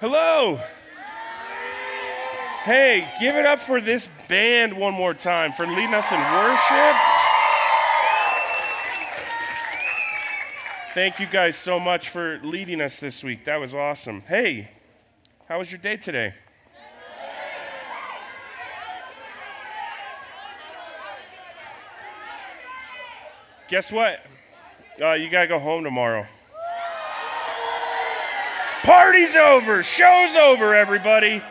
Hello. Hey, give it up for this band one more time for leading us in worship. Thank you guys so much for leading us this week. That was awesome. Hey, how was your day today? Guess what? Uh, you gotta go home tomorrow. Party's over. Show's over, everybody.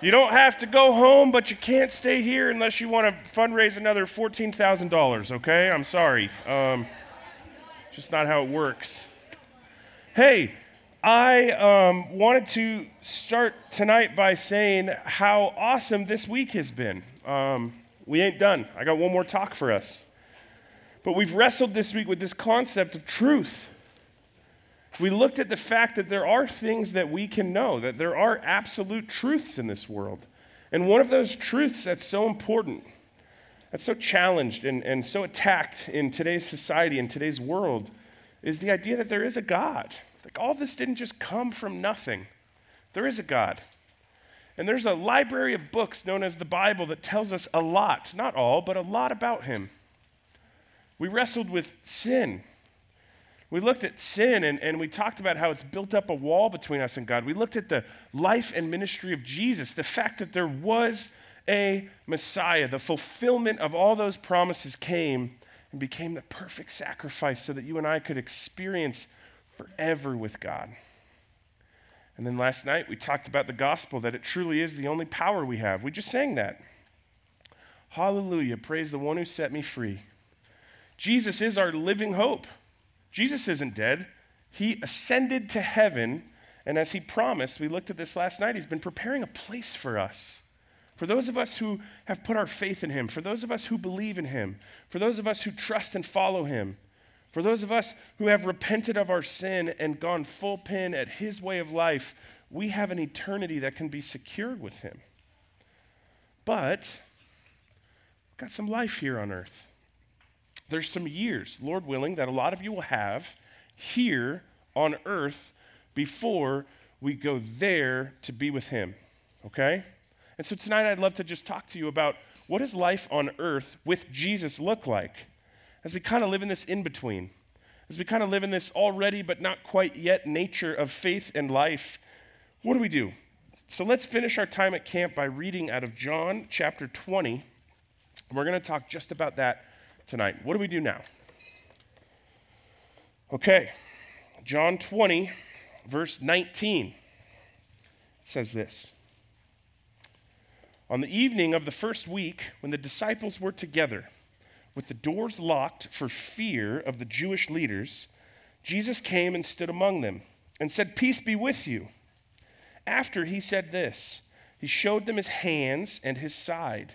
You don't have to go home, but you can't stay here unless you want to fundraise another $14,000, okay? I'm sorry. Um, just not how it works. Hey, I um, wanted to start tonight by saying how awesome this week has been. Um, we ain't done. I got one more talk for us. But we've wrestled this week with this concept of truth we looked at the fact that there are things that we can know, that there are absolute truths in this world. And one of those truths that's so important, that's so challenged and, and so attacked in today's society, in today's world, is the idea that there is a God. Like all this didn't just come from nothing. There is a God. And there's a library of books known as the Bible that tells us a lot, not all, but a lot about Him. We wrestled with sin we looked at sin and, and we talked about how it's built up a wall between us and God. We looked at the life and ministry of Jesus, the fact that there was a Messiah, the fulfillment of all those promises came and became the perfect sacrifice so that you and I could experience forever with God. And then last night we talked about the gospel, that it truly is the only power we have. We just sang that. Hallelujah, praise the one who set me free. Jesus is our living hope. Jesus isn't dead. He ascended to heaven, and as he promised, we looked at this last night, he's been preparing a place for us. For those of us who have put our faith in him, for those of us who believe in him, for those of us who trust and follow him, for those of us who have repented of our sin and gone full pin at his way of life, we have an eternity that can be secured with him. But, got some life here on earth there's some years, Lord willing, that a lot of you will have here on earth before we go there to be with Him. Okay? And so tonight I'd love to just talk to you about what does life on earth with Jesus look like as we kind of live in this in between, as we kind of live in this already but not quite yet nature of faith and life. What do we do? So let's finish our time at camp by reading out of John chapter 20. We're going to talk just about that tonight. What do we do now? Okay, John 20, verse 19 says this. On the evening of the first week, when the disciples were together, with the doors locked for fear of the Jewish leaders, Jesus came and stood among them and said, Peace be with you. After he said this, he showed them his hands and his side.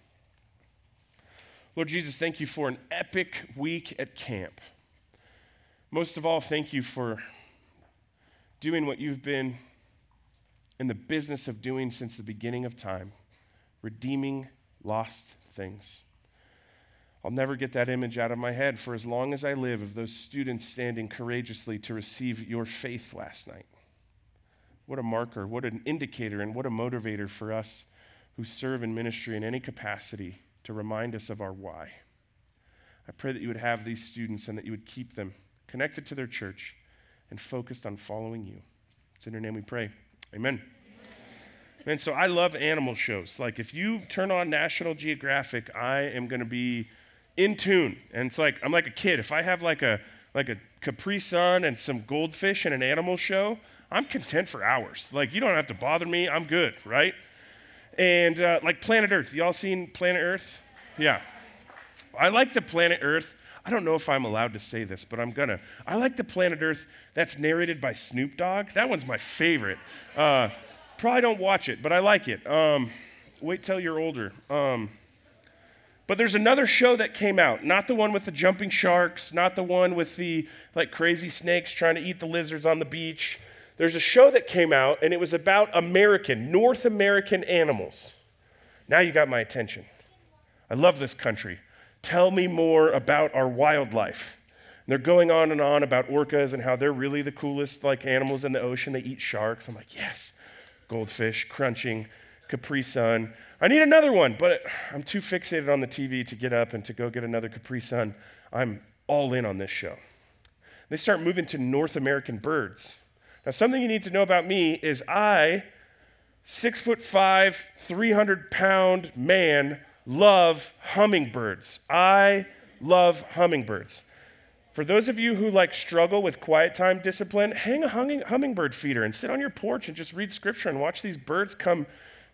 Lord Jesus, thank you for an epic week at camp. Most of all, thank you for doing what you've been in the business of doing since the beginning of time redeeming lost things. I'll never get that image out of my head for as long as I live of those students standing courageously to receive your faith last night. What a marker, what an indicator, and what a motivator for us who serve in ministry in any capacity to remind us of our why. I pray that you would have these students and that you would keep them connected to their church and focused on following you. It's in your name we pray. Amen. And so I love animal shows. Like if you turn on National Geographic, I am going to be in tune. And it's like I'm like a kid. If I have like a like a Capri Sun and some goldfish in an animal show, I'm content for hours. Like you don't have to bother me. I'm good, right? And uh, like Planet Earth. Y'all seen Planet Earth? Yeah. I like the Planet Earth. I don't know if I'm allowed to say this, but I'm gonna. I like the Planet Earth that's narrated by Snoop Dogg. That one's my favorite. Uh, probably don't watch it, but I like it. Um, wait till you're older. Um, but there's another show that came out, not the one with the jumping sharks, not the one with the like crazy snakes trying to eat the lizards on the beach. There's a show that came out and it was about American, North American animals. Now you got my attention. I love this country. Tell me more about our wildlife. And they're going on and on about orcas and how they're really the coolest like animals in the ocean. They eat sharks. I'm like, yes, goldfish, crunching, Capri Sun. I need another one, but I'm too fixated on the TV to get up and to go get another Capri Sun. I'm all in on this show. They start moving to North American birds. Now, something you need to know about me is I, six foot five, 300 pound man, love hummingbirds. I love hummingbirds. For those of you who like struggle with quiet time discipline, hang a hummingbird feeder and sit on your porch and just read scripture and watch these birds come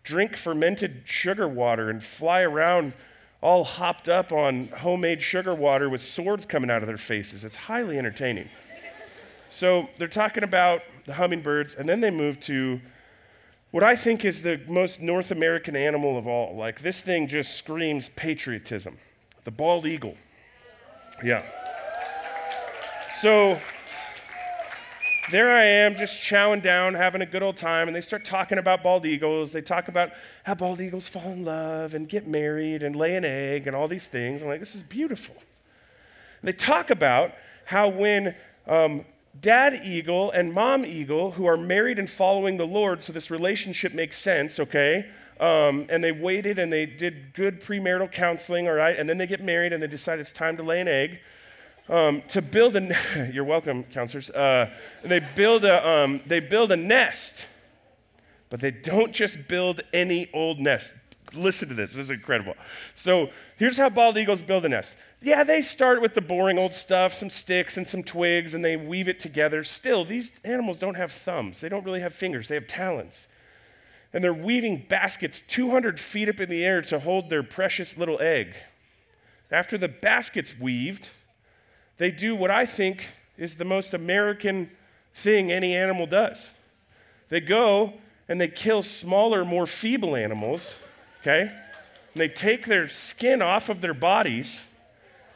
drink fermented sugar water and fly around all hopped up on homemade sugar water with swords coming out of their faces. It's highly entertaining. So they're talking about the hummingbirds, and then they move to what I think is the most North American animal of all. Like, this thing just screams patriotism the bald eagle. Yeah. So there I am just chowing down, having a good old time, and they start talking about bald eagles. They talk about how bald eagles fall in love and get married and lay an egg and all these things. I'm like, this is beautiful. And they talk about how when um, dad eagle and mom eagle, who are married and following the Lord, so this relationship makes sense, okay? Um, and they waited and they did good premarital counseling, all right? And then they get married and they decide it's time to lay an egg um, to build a. you're welcome, counselors. Uh, they build a um, they build a nest, but they don't just build any old nest. Listen to this. This is incredible. So here's how bald eagles build a nest. Yeah, they start with the boring old stuff, some sticks and some twigs, and they weave it together. Still, these animals don't have thumbs. They don't really have fingers. They have talons. And they're weaving baskets 200 feet up in the air to hold their precious little egg. After the basket's weaved, they do what I think is the most American thing any animal does. They go and they kill smaller, more feeble animals, okay? And they take their skin off of their bodies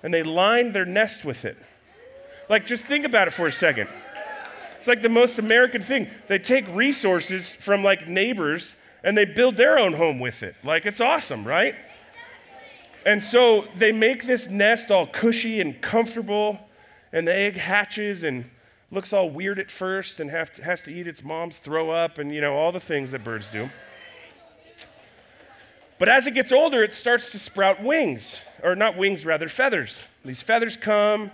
and they line their nest with it. Like, just think about it for a second. It's like the most American thing. They take resources from like neighbors and they build their own home with it. Like, it's awesome, right? And so they make this nest all cushy and comfortable, and the egg hatches and looks all weird at first and to, has to eat its mom's throw up and, you know, all the things that birds do. But as it gets older, it starts to sprout wings, or not wings, rather, feathers. These feathers come,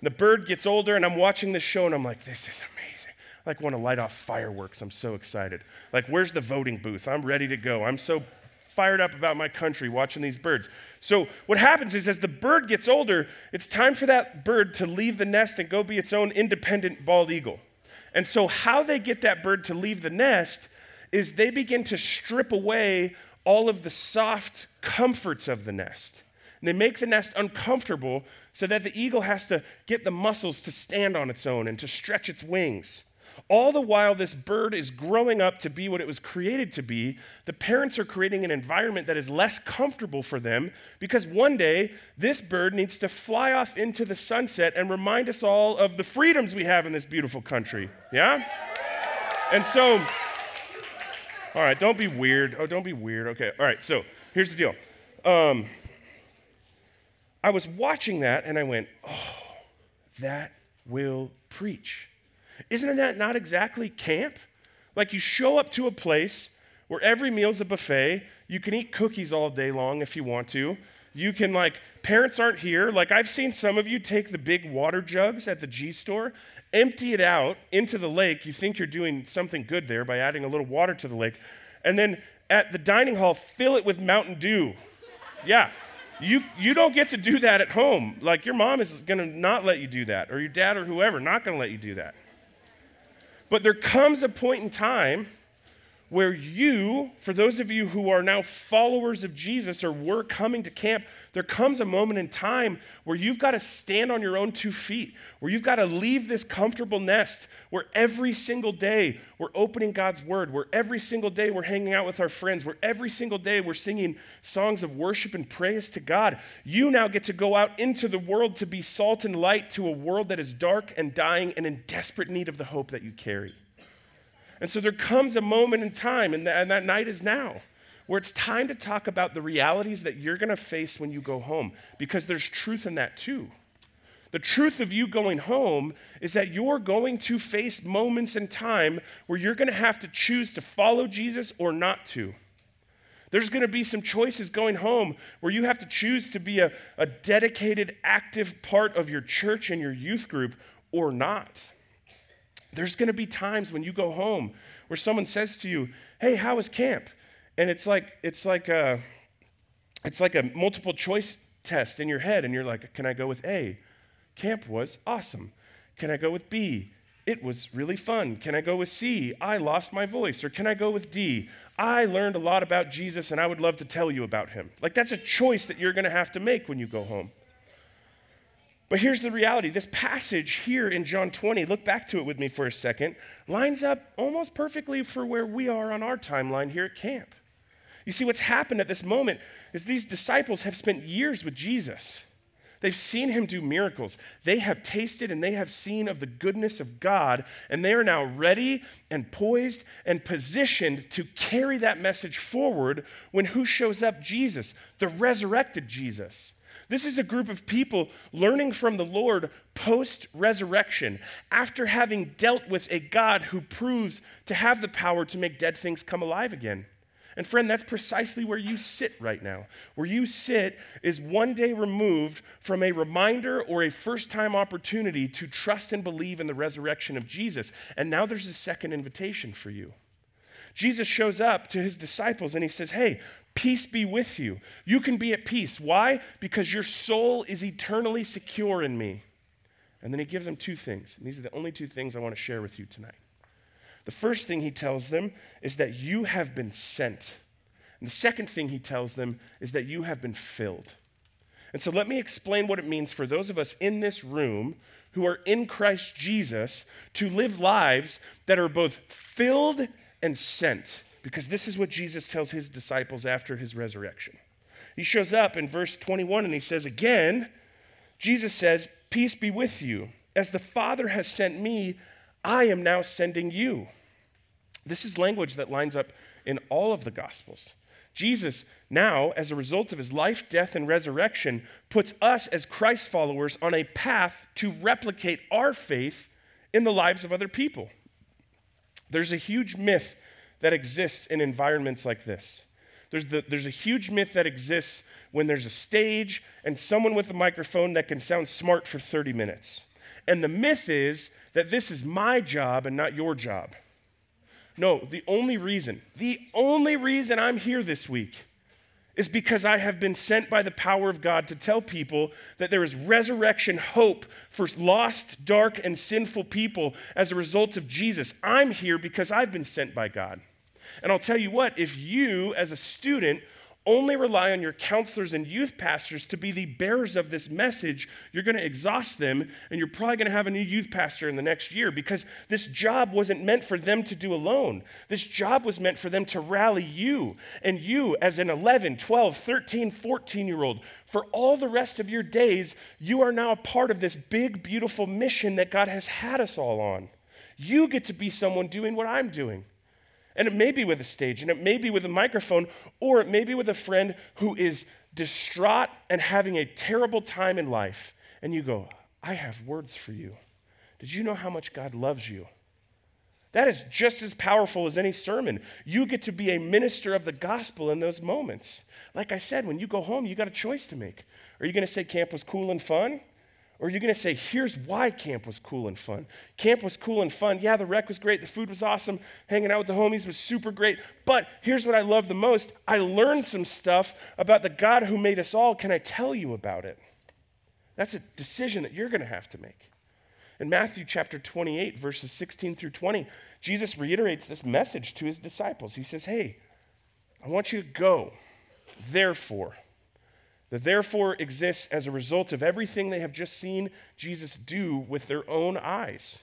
the bird gets older, and I'm watching this show and I'm like, this is amazing. I like want to light off fireworks. I'm so excited. Like, where's the voting booth? I'm ready to go. I'm so fired up about my country watching these birds. So, what happens is, as the bird gets older, it's time for that bird to leave the nest and go be its own independent bald eagle. And so, how they get that bird to leave the nest is they begin to strip away all of the soft comforts of the nest. And they make the nest uncomfortable so that the eagle has to get the muscles to stand on its own and to stretch its wings. All the while, this bird is growing up to be what it was created to be. The parents are creating an environment that is less comfortable for them because one day this bird needs to fly off into the sunset and remind us all of the freedoms we have in this beautiful country. Yeah? And so, all right, don't be weird. Oh, don't be weird. Okay, all right, so here's the deal. Um, I was watching that and I went, oh, that will preach. Isn't that not exactly camp? Like you show up to a place where every meal's a buffet. You can eat cookies all day long if you want to. You can, like, parents aren't here. Like, I've seen some of you take the big water jugs at the G store, empty it out into the lake. You think you're doing something good there by adding a little water to the lake. And then at the dining hall, fill it with Mountain Dew. Yeah. You, you don't get to do that at home. Like, your mom is going to not let you do that, or your dad or whoever, not going to let you do that. But there comes a point in time where you, for those of you who are now followers of Jesus or were coming to camp, there comes a moment in time where you've got to stand on your own two feet, where you've got to leave this comfortable nest, where every single day we're opening God's word, where every single day we're hanging out with our friends, where every single day we're singing songs of worship and praise to God. You now get to go out into the world to be salt and light to a world that is dark and dying and in desperate need of the hope that you carry. And so there comes a moment in time, and, and that night is now, where it's time to talk about the realities that you're going to face when you go home, because there's truth in that too. The truth of you going home is that you're going to face moments in time where you're going to have to choose to follow Jesus or not to. There's going to be some choices going home where you have to choose to be a, a dedicated, active part of your church and your youth group or not. There's going to be times when you go home where someone says to you, "Hey, how was camp?" And it's like it's like a it's like a multiple choice test in your head and you're like, "Can I go with A?" Camp was awesome. Can I go with B? It was really fun. Can I go with C? I lost my voice. Or can I go with D? I learned a lot about Jesus and I would love to tell you about him. Like that's a choice that you're going to have to make when you go home. But here's the reality this passage here in John 20, look back to it with me for a second, lines up almost perfectly for where we are on our timeline here at camp. You see, what's happened at this moment is these disciples have spent years with Jesus. They've seen him do miracles. They have tasted and they have seen of the goodness of God, and they are now ready and poised and positioned to carry that message forward when who shows up? Jesus, the resurrected Jesus. This is a group of people learning from the Lord post resurrection, after having dealt with a God who proves to have the power to make dead things come alive again. And friend, that's precisely where you sit right now. Where you sit is one day removed from a reminder or a first time opportunity to trust and believe in the resurrection of Jesus. And now there's a second invitation for you. Jesus shows up to his disciples and he says, Hey, peace be with you. You can be at peace. Why? Because your soul is eternally secure in me. And then he gives them two things. And these are the only two things I want to share with you tonight. The first thing he tells them is that you have been sent. And the second thing he tells them is that you have been filled. And so let me explain what it means for those of us in this room who are in Christ Jesus to live lives that are both filled and sent, because this is what Jesus tells his disciples after his resurrection. He shows up in verse 21 and he says, Again, Jesus says, Peace be with you. As the Father has sent me, I am now sending you. This is language that lines up in all of the Gospels. Jesus, now, as a result of his life, death, and resurrection, puts us as Christ followers on a path to replicate our faith in the lives of other people. There's a huge myth that exists in environments like this. There's, the, there's a huge myth that exists when there's a stage and someone with a microphone that can sound smart for 30 minutes. And the myth is that this is my job and not your job. No, the only reason, the only reason I'm here this week is because I have been sent by the power of God to tell people that there is resurrection hope for lost, dark, and sinful people as a result of Jesus. I'm here because I've been sent by God. And I'll tell you what, if you, as a student, only rely on your counselors and youth pastors to be the bearers of this message, you're going to exhaust them, and you're probably going to have a new youth pastor in the next year because this job wasn't meant for them to do alone. This job was meant for them to rally you, and you, as an 11, 12, 13, 14 year old, for all the rest of your days, you are now a part of this big, beautiful mission that God has had us all on. You get to be someone doing what I'm doing. And it may be with a stage, and it may be with a microphone, or it may be with a friend who is distraught and having a terrible time in life. And you go, I have words for you. Did you know how much God loves you? That is just as powerful as any sermon. You get to be a minister of the gospel in those moments. Like I said, when you go home, you got a choice to make. Are you going to say camp was cool and fun? Or you're going to say, here's why camp was cool and fun. Camp was cool and fun. Yeah, the rec was great. The food was awesome. Hanging out with the homies was super great. But here's what I love the most I learned some stuff about the God who made us all. Can I tell you about it? That's a decision that you're going to have to make. In Matthew chapter 28, verses 16 through 20, Jesus reiterates this message to his disciples. He says, Hey, I want you to go, therefore. The therefore exists as a result of everything they have just seen Jesus do with their own eyes.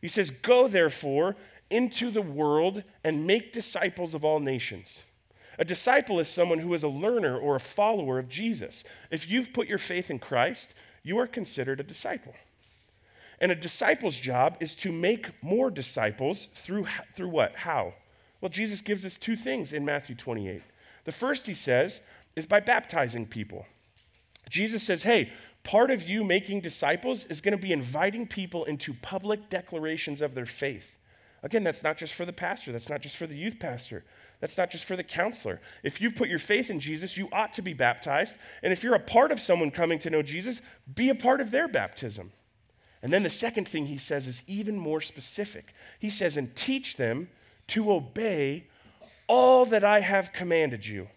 He says, Go therefore into the world and make disciples of all nations. A disciple is someone who is a learner or a follower of Jesus. If you've put your faith in Christ, you are considered a disciple. And a disciple's job is to make more disciples through, through what? How? Well, Jesus gives us two things in Matthew 28. The first, he says, is by baptizing people. Jesus says, hey, part of you making disciples is going to be inviting people into public declarations of their faith. Again, that's not just for the pastor, that's not just for the youth pastor, that's not just for the counselor. If you put your faith in Jesus, you ought to be baptized. And if you're a part of someone coming to know Jesus, be a part of their baptism. And then the second thing he says is even more specific. He says, and teach them to obey all that I have commanded you.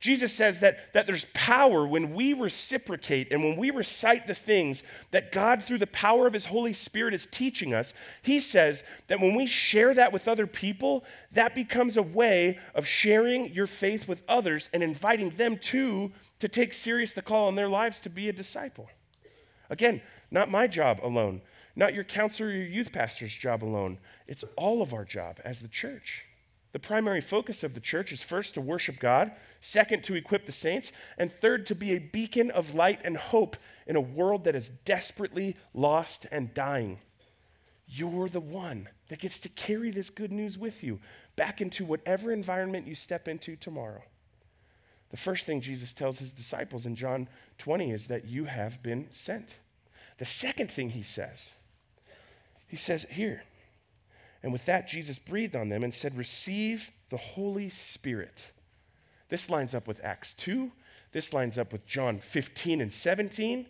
Jesus says that, that there's power when we reciprocate and when we recite the things that God, through the power of His Holy Spirit, is teaching us. He says that when we share that with other people, that becomes a way of sharing your faith with others and inviting them too to take serious the call on their lives to be a disciple. Again, not my job alone, not your counselor or your youth pastor's job alone. It's all of our job as the church. The primary focus of the church is first to worship God, second, to equip the saints, and third, to be a beacon of light and hope in a world that is desperately lost and dying. You're the one that gets to carry this good news with you back into whatever environment you step into tomorrow. The first thing Jesus tells his disciples in John 20 is that you have been sent. The second thing he says, he says here, and with that, Jesus breathed on them and said, Receive the Holy Spirit. This lines up with Acts 2. This lines up with John 15 and 17.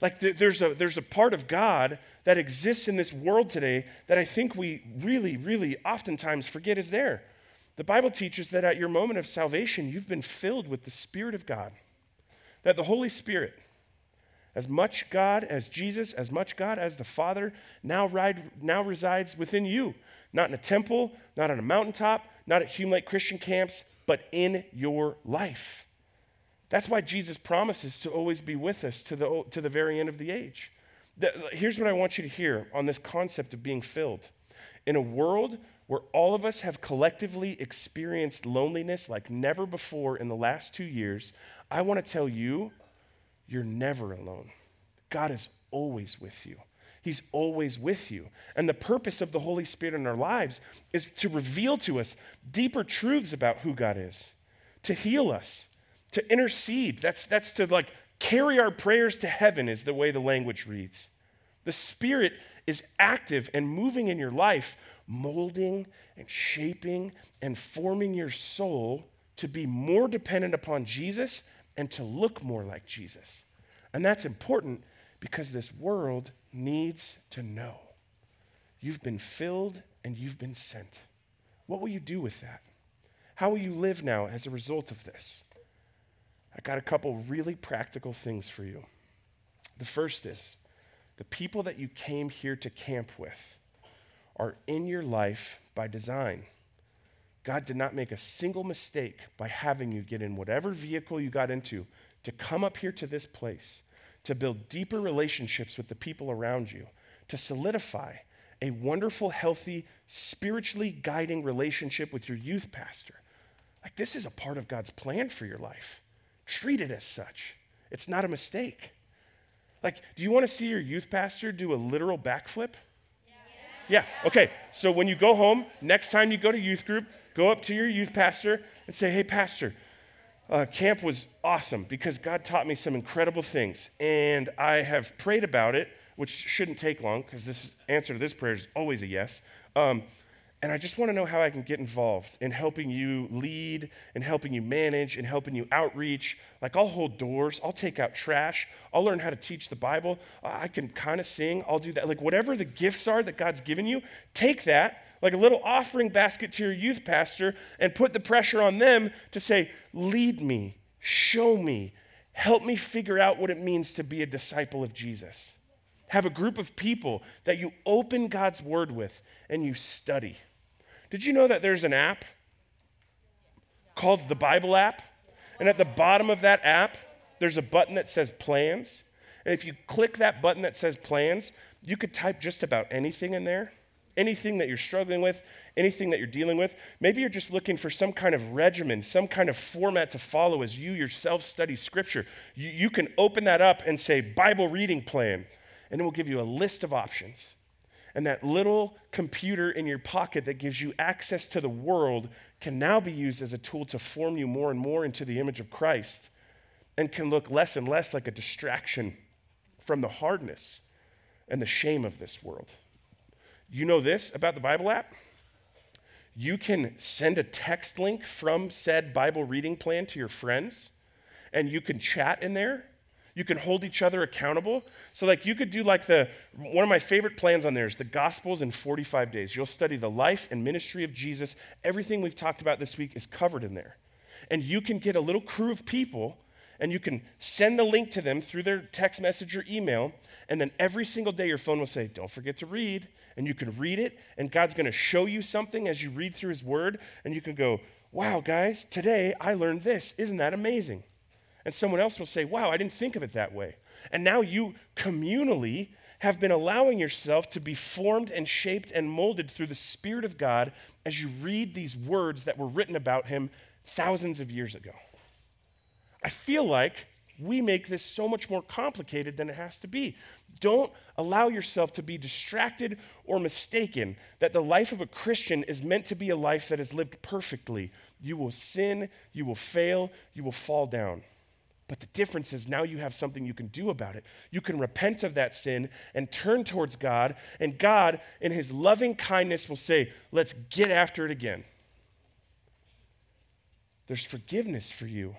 Like there's a, there's a part of God that exists in this world today that I think we really, really oftentimes forget is there. The Bible teaches that at your moment of salvation, you've been filled with the Spirit of God. That the Holy Spirit, as much God as Jesus, as much God as the Father, now, ride, now resides within you. Not in a temple, not on a mountaintop, not at Hume Lake Christian camps, but in your life. That's why Jesus promises to always be with us to the, to the very end of the age. Here's what I want you to hear on this concept of being filled. In a world where all of us have collectively experienced loneliness like never before in the last two years, I want to tell you you're never alone. God is always with you. He's always with you. And the purpose of the Holy Spirit in our lives is to reveal to us deeper truths about who God is, to heal us, to intercede. That's, that's to like carry our prayers to heaven, is the way the language reads. The Spirit is active and moving in your life, molding and shaping and forming your soul to be more dependent upon Jesus and to look more like Jesus. And that's important because this world needs to know you've been filled and you've been sent. What will you do with that? How will you live now as a result of this? I got a couple really practical things for you. The first is the people that you came here to camp with are in your life by design. God did not make a single mistake by having you get in whatever vehicle you got into to come up here to this place, to build deeper relationships with the people around you, to solidify a wonderful, healthy, spiritually guiding relationship with your youth pastor. Like, this is a part of God's plan for your life. Treat it as such. It's not a mistake. Like, do you want to see your youth pastor do a literal backflip? Yeah. Okay. So when you go home, next time you go to youth group, go up to your youth pastor and say, hey, pastor, uh, camp was awesome because God taught me some incredible things. And I have prayed about it, which shouldn't take long because this answer to this prayer is always a yes. Um, and I just want to know how I can get involved in helping you lead, and helping you manage, and helping you outreach. Like, I'll hold doors, I'll take out trash, I'll learn how to teach the Bible, I can kind of sing, I'll do that. Like, whatever the gifts are that God's given you, take that like a little offering basket to your youth pastor and put the pressure on them to say, Lead me, show me, help me figure out what it means to be a disciple of Jesus. have a group of people that you open God's word with and you study. Did you know that there's an app called the Bible app? And at the bottom of that app, there's a button that says plans. And if you click that button that says plans, you could type just about anything in there. Anything that you're struggling with, anything that you're dealing with. Maybe you're just looking for some kind of regimen, some kind of format to follow as you yourself study scripture. You, you can open that up and say Bible reading plan, and it will give you a list of options. And that little computer in your pocket that gives you access to the world can now be used as a tool to form you more and more into the image of Christ and can look less and less like a distraction from the hardness and the shame of this world. You know this about the Bible app? You can send a text link from said Bible reading plan to your friends, and you can chat in there. You can hold each other accountable. So, like, you could do like the one of my favorite plans on there is the Gospels in 45 days. You'll study the life and ministry of Jesus. Everything we've talked about this week is covered in there. And you can get a little crew of people and you can send the link to them through their text message or email. And then every single day, your phone will say, Don't forget to read. And you can read it, and God's going to show you something as you read through His Word. And you can go, Wow, guys, today I learned this. Isn't that amazing? And someone else will say, Wow, I didn't think of it that way. And now you communally have been allowing yourself to be formed and shaped and molded through the Spirit of God as you read these words that were written about Him thousands of years ago. I feel like we make this so much more complicated than it has to be. Don't allow yourself to be distracted or mistaken that the life of a Christian is meant to be a life that is lived perfectly. You will sin, you will fail, you will fall down. But the difference is now you have something you can do about it. You can repent of that sin and turn towards God, and God, in His loving kindness, will say, Let's get after it again. There's forgiveness for you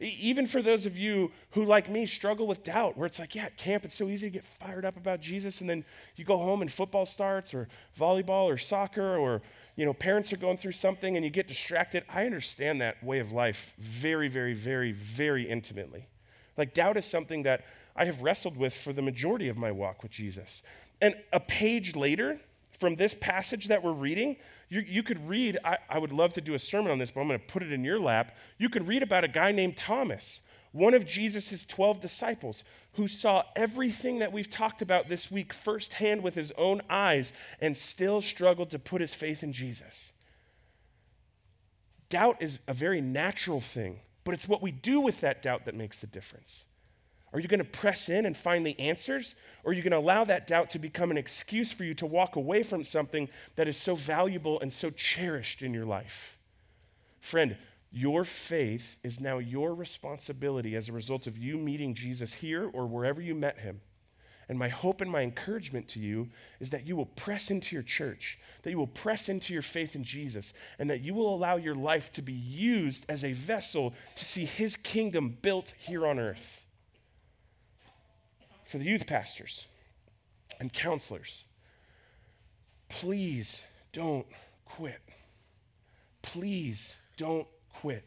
even for those of you who, like me, struggle with doubt, where it's like, yeah, camp, it's so easy to get fired up about Jesus, and then you go home and football starts, or volleyball, or soccer, or you know, parents are going through something and you get distracted. I understand that way of life very, very, very, very intimately. Like, doubt is something that I have wrestled with for the majority of my walk with Jesus. And a page later, from this passage that we're reading, you, you could read, I, I would love to do a sermon on this, but I'm going to put it in your lap. You could read about a guy named Thomas, one of Jesus' 12 disciples, who saw everything that we've talked about this week firsthand with his own eyes and still struggled to put his faith in Jesus. Doubt is a very natural thing, but it's what we do with that doubt that makes the difference. Are you going to press in and find the answers? Or are you going to allow that doubt to become an excuse for you to walk away from something that is so valuable and so cherished in your life? Friend, your faith is now your responsibility as a result of you meeting Jesus here or wherever you met him. And my hope and my encouragement to you is that you will press into your church, that you will press into your faith in Jesus, and that you will allow your life to be used as a vessel to see his kingdom built here on earth for the youth pastors and counselors. Please don't quit. Please don't quit.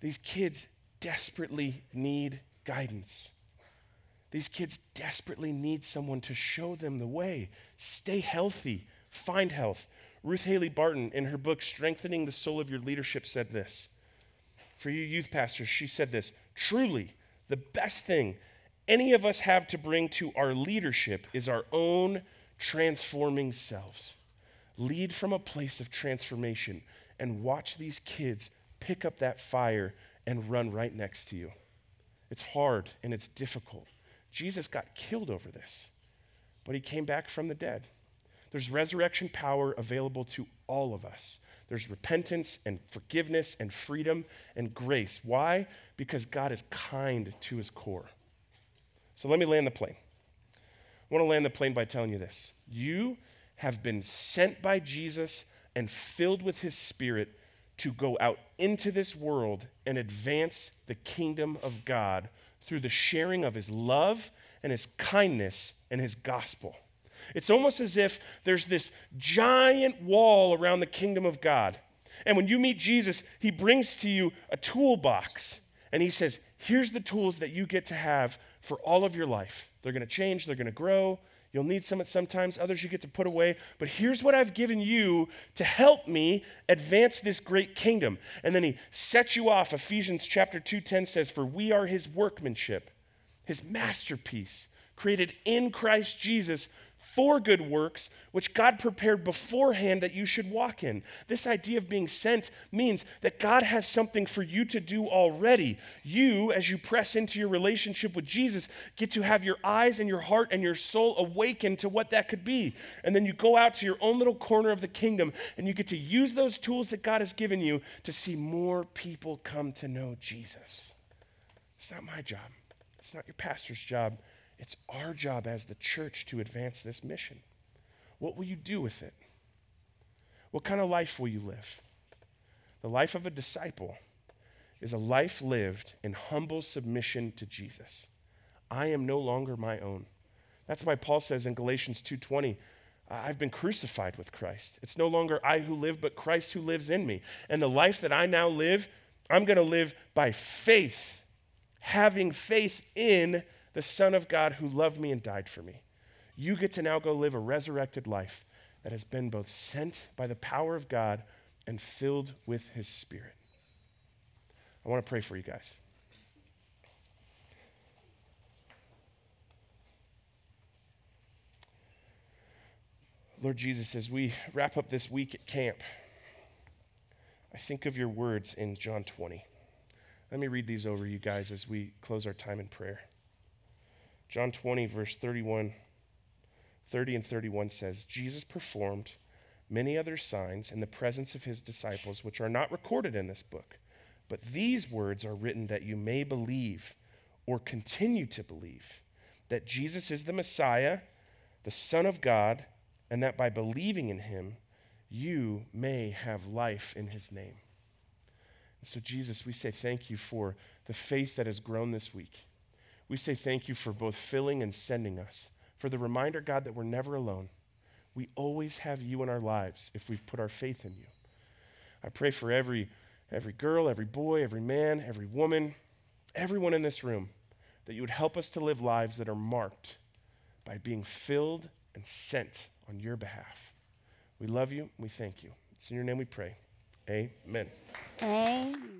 These kids desperately need guidance. These kids desperately need someone to show them the way. Stay healthy, find health. Ruth Haley Barton, in her book, Strengthening the Soul of Your Leadership, said this. For you youth pastors, she said this truly, the best thing any of us have to bring to our leadership is our own transforming selves. Lead from a place of transformation and watch these kids pick up that fire and run right next to you. It's hard and it's difficult. Jesus got killed over this, but he came back from the dead. There's resurrection power available to all of us. There's repentance and forgiveness and freedom and grace. Why? Because God is kind to his core. So let me land the plane. I want to land the plane by telling you this. You have been sent by Jesus and filled with his spirit to go out into this world and advance the kingdom of God through the sharing of his love and his kindness and his gospel. It's almost as if there's this giant wall around the kingdom of God. And when you meet Jesus, he brings to you a toolbox and he says, Here's the tools that you get to have for all of your life. They're going to change, they're going to grow. You'll need some at sometimes, others you get to put away. But here's what I've given you to help me advance this great kingdom. And then he sets you off. Ephesians chapter 2:10 says, "For we are his workmanship, his masterpiece, created in Christ Jesus for good works, which God prepared beforehand that you should walk in. This idea of being sent means that God has something for you to do already. You, as you press into your relationship with Jesus, get to have your eyes and your heart and your soul awakened to what that could be. And then you go out to your own little corner of the kingdom and you get to use those tools that God has given you to see more people come to know Jesus. It's not my job, it's not your pastor's job. It's our job as the church to advance this mission. What will you do with it? What kind of life will you live? The life of a disciple is a life lived in humble submission to Jesus. I am no longer my own. That's why Paul says in Galatians 2:20, I've been crucified with Christ. It's no longer I who live, but Christ who lives in me. And the life that I now live, I'm going to live by faith, having faith in the Son of God who loved me and died for me. You get to now go live a resurrected life that has been both sent by the power of God and filled with his Spirit. I want to pray for you guys. Lord Jesus, as we wrap up this week at camp, I think of your words in John 20. Let me read these over you guys as we close our time in prayer. John 20, verse 31, 30 and 31 says, Jesus performed many other signs in the presence of his disciples, which are not recorded in this book. But these words are written that you may believe or continue to believe that Jesus is the Messiah, the Son of God, and that by believing in him, you may have life in his name. So, Jesus, we say thank you for the faith that has grown this week. We say thank you for both filling and sending us, for the reminder, God, that we're never alone. We always have you in our lives if we've put our faith in you. I pray for every, every girl, every boy, every man, every woman, everyone in this room, that you would help us to live lives that are marked by being filled and sent on your behalf. We love you. We thank you. It's in your name we pray. Amen. Amen.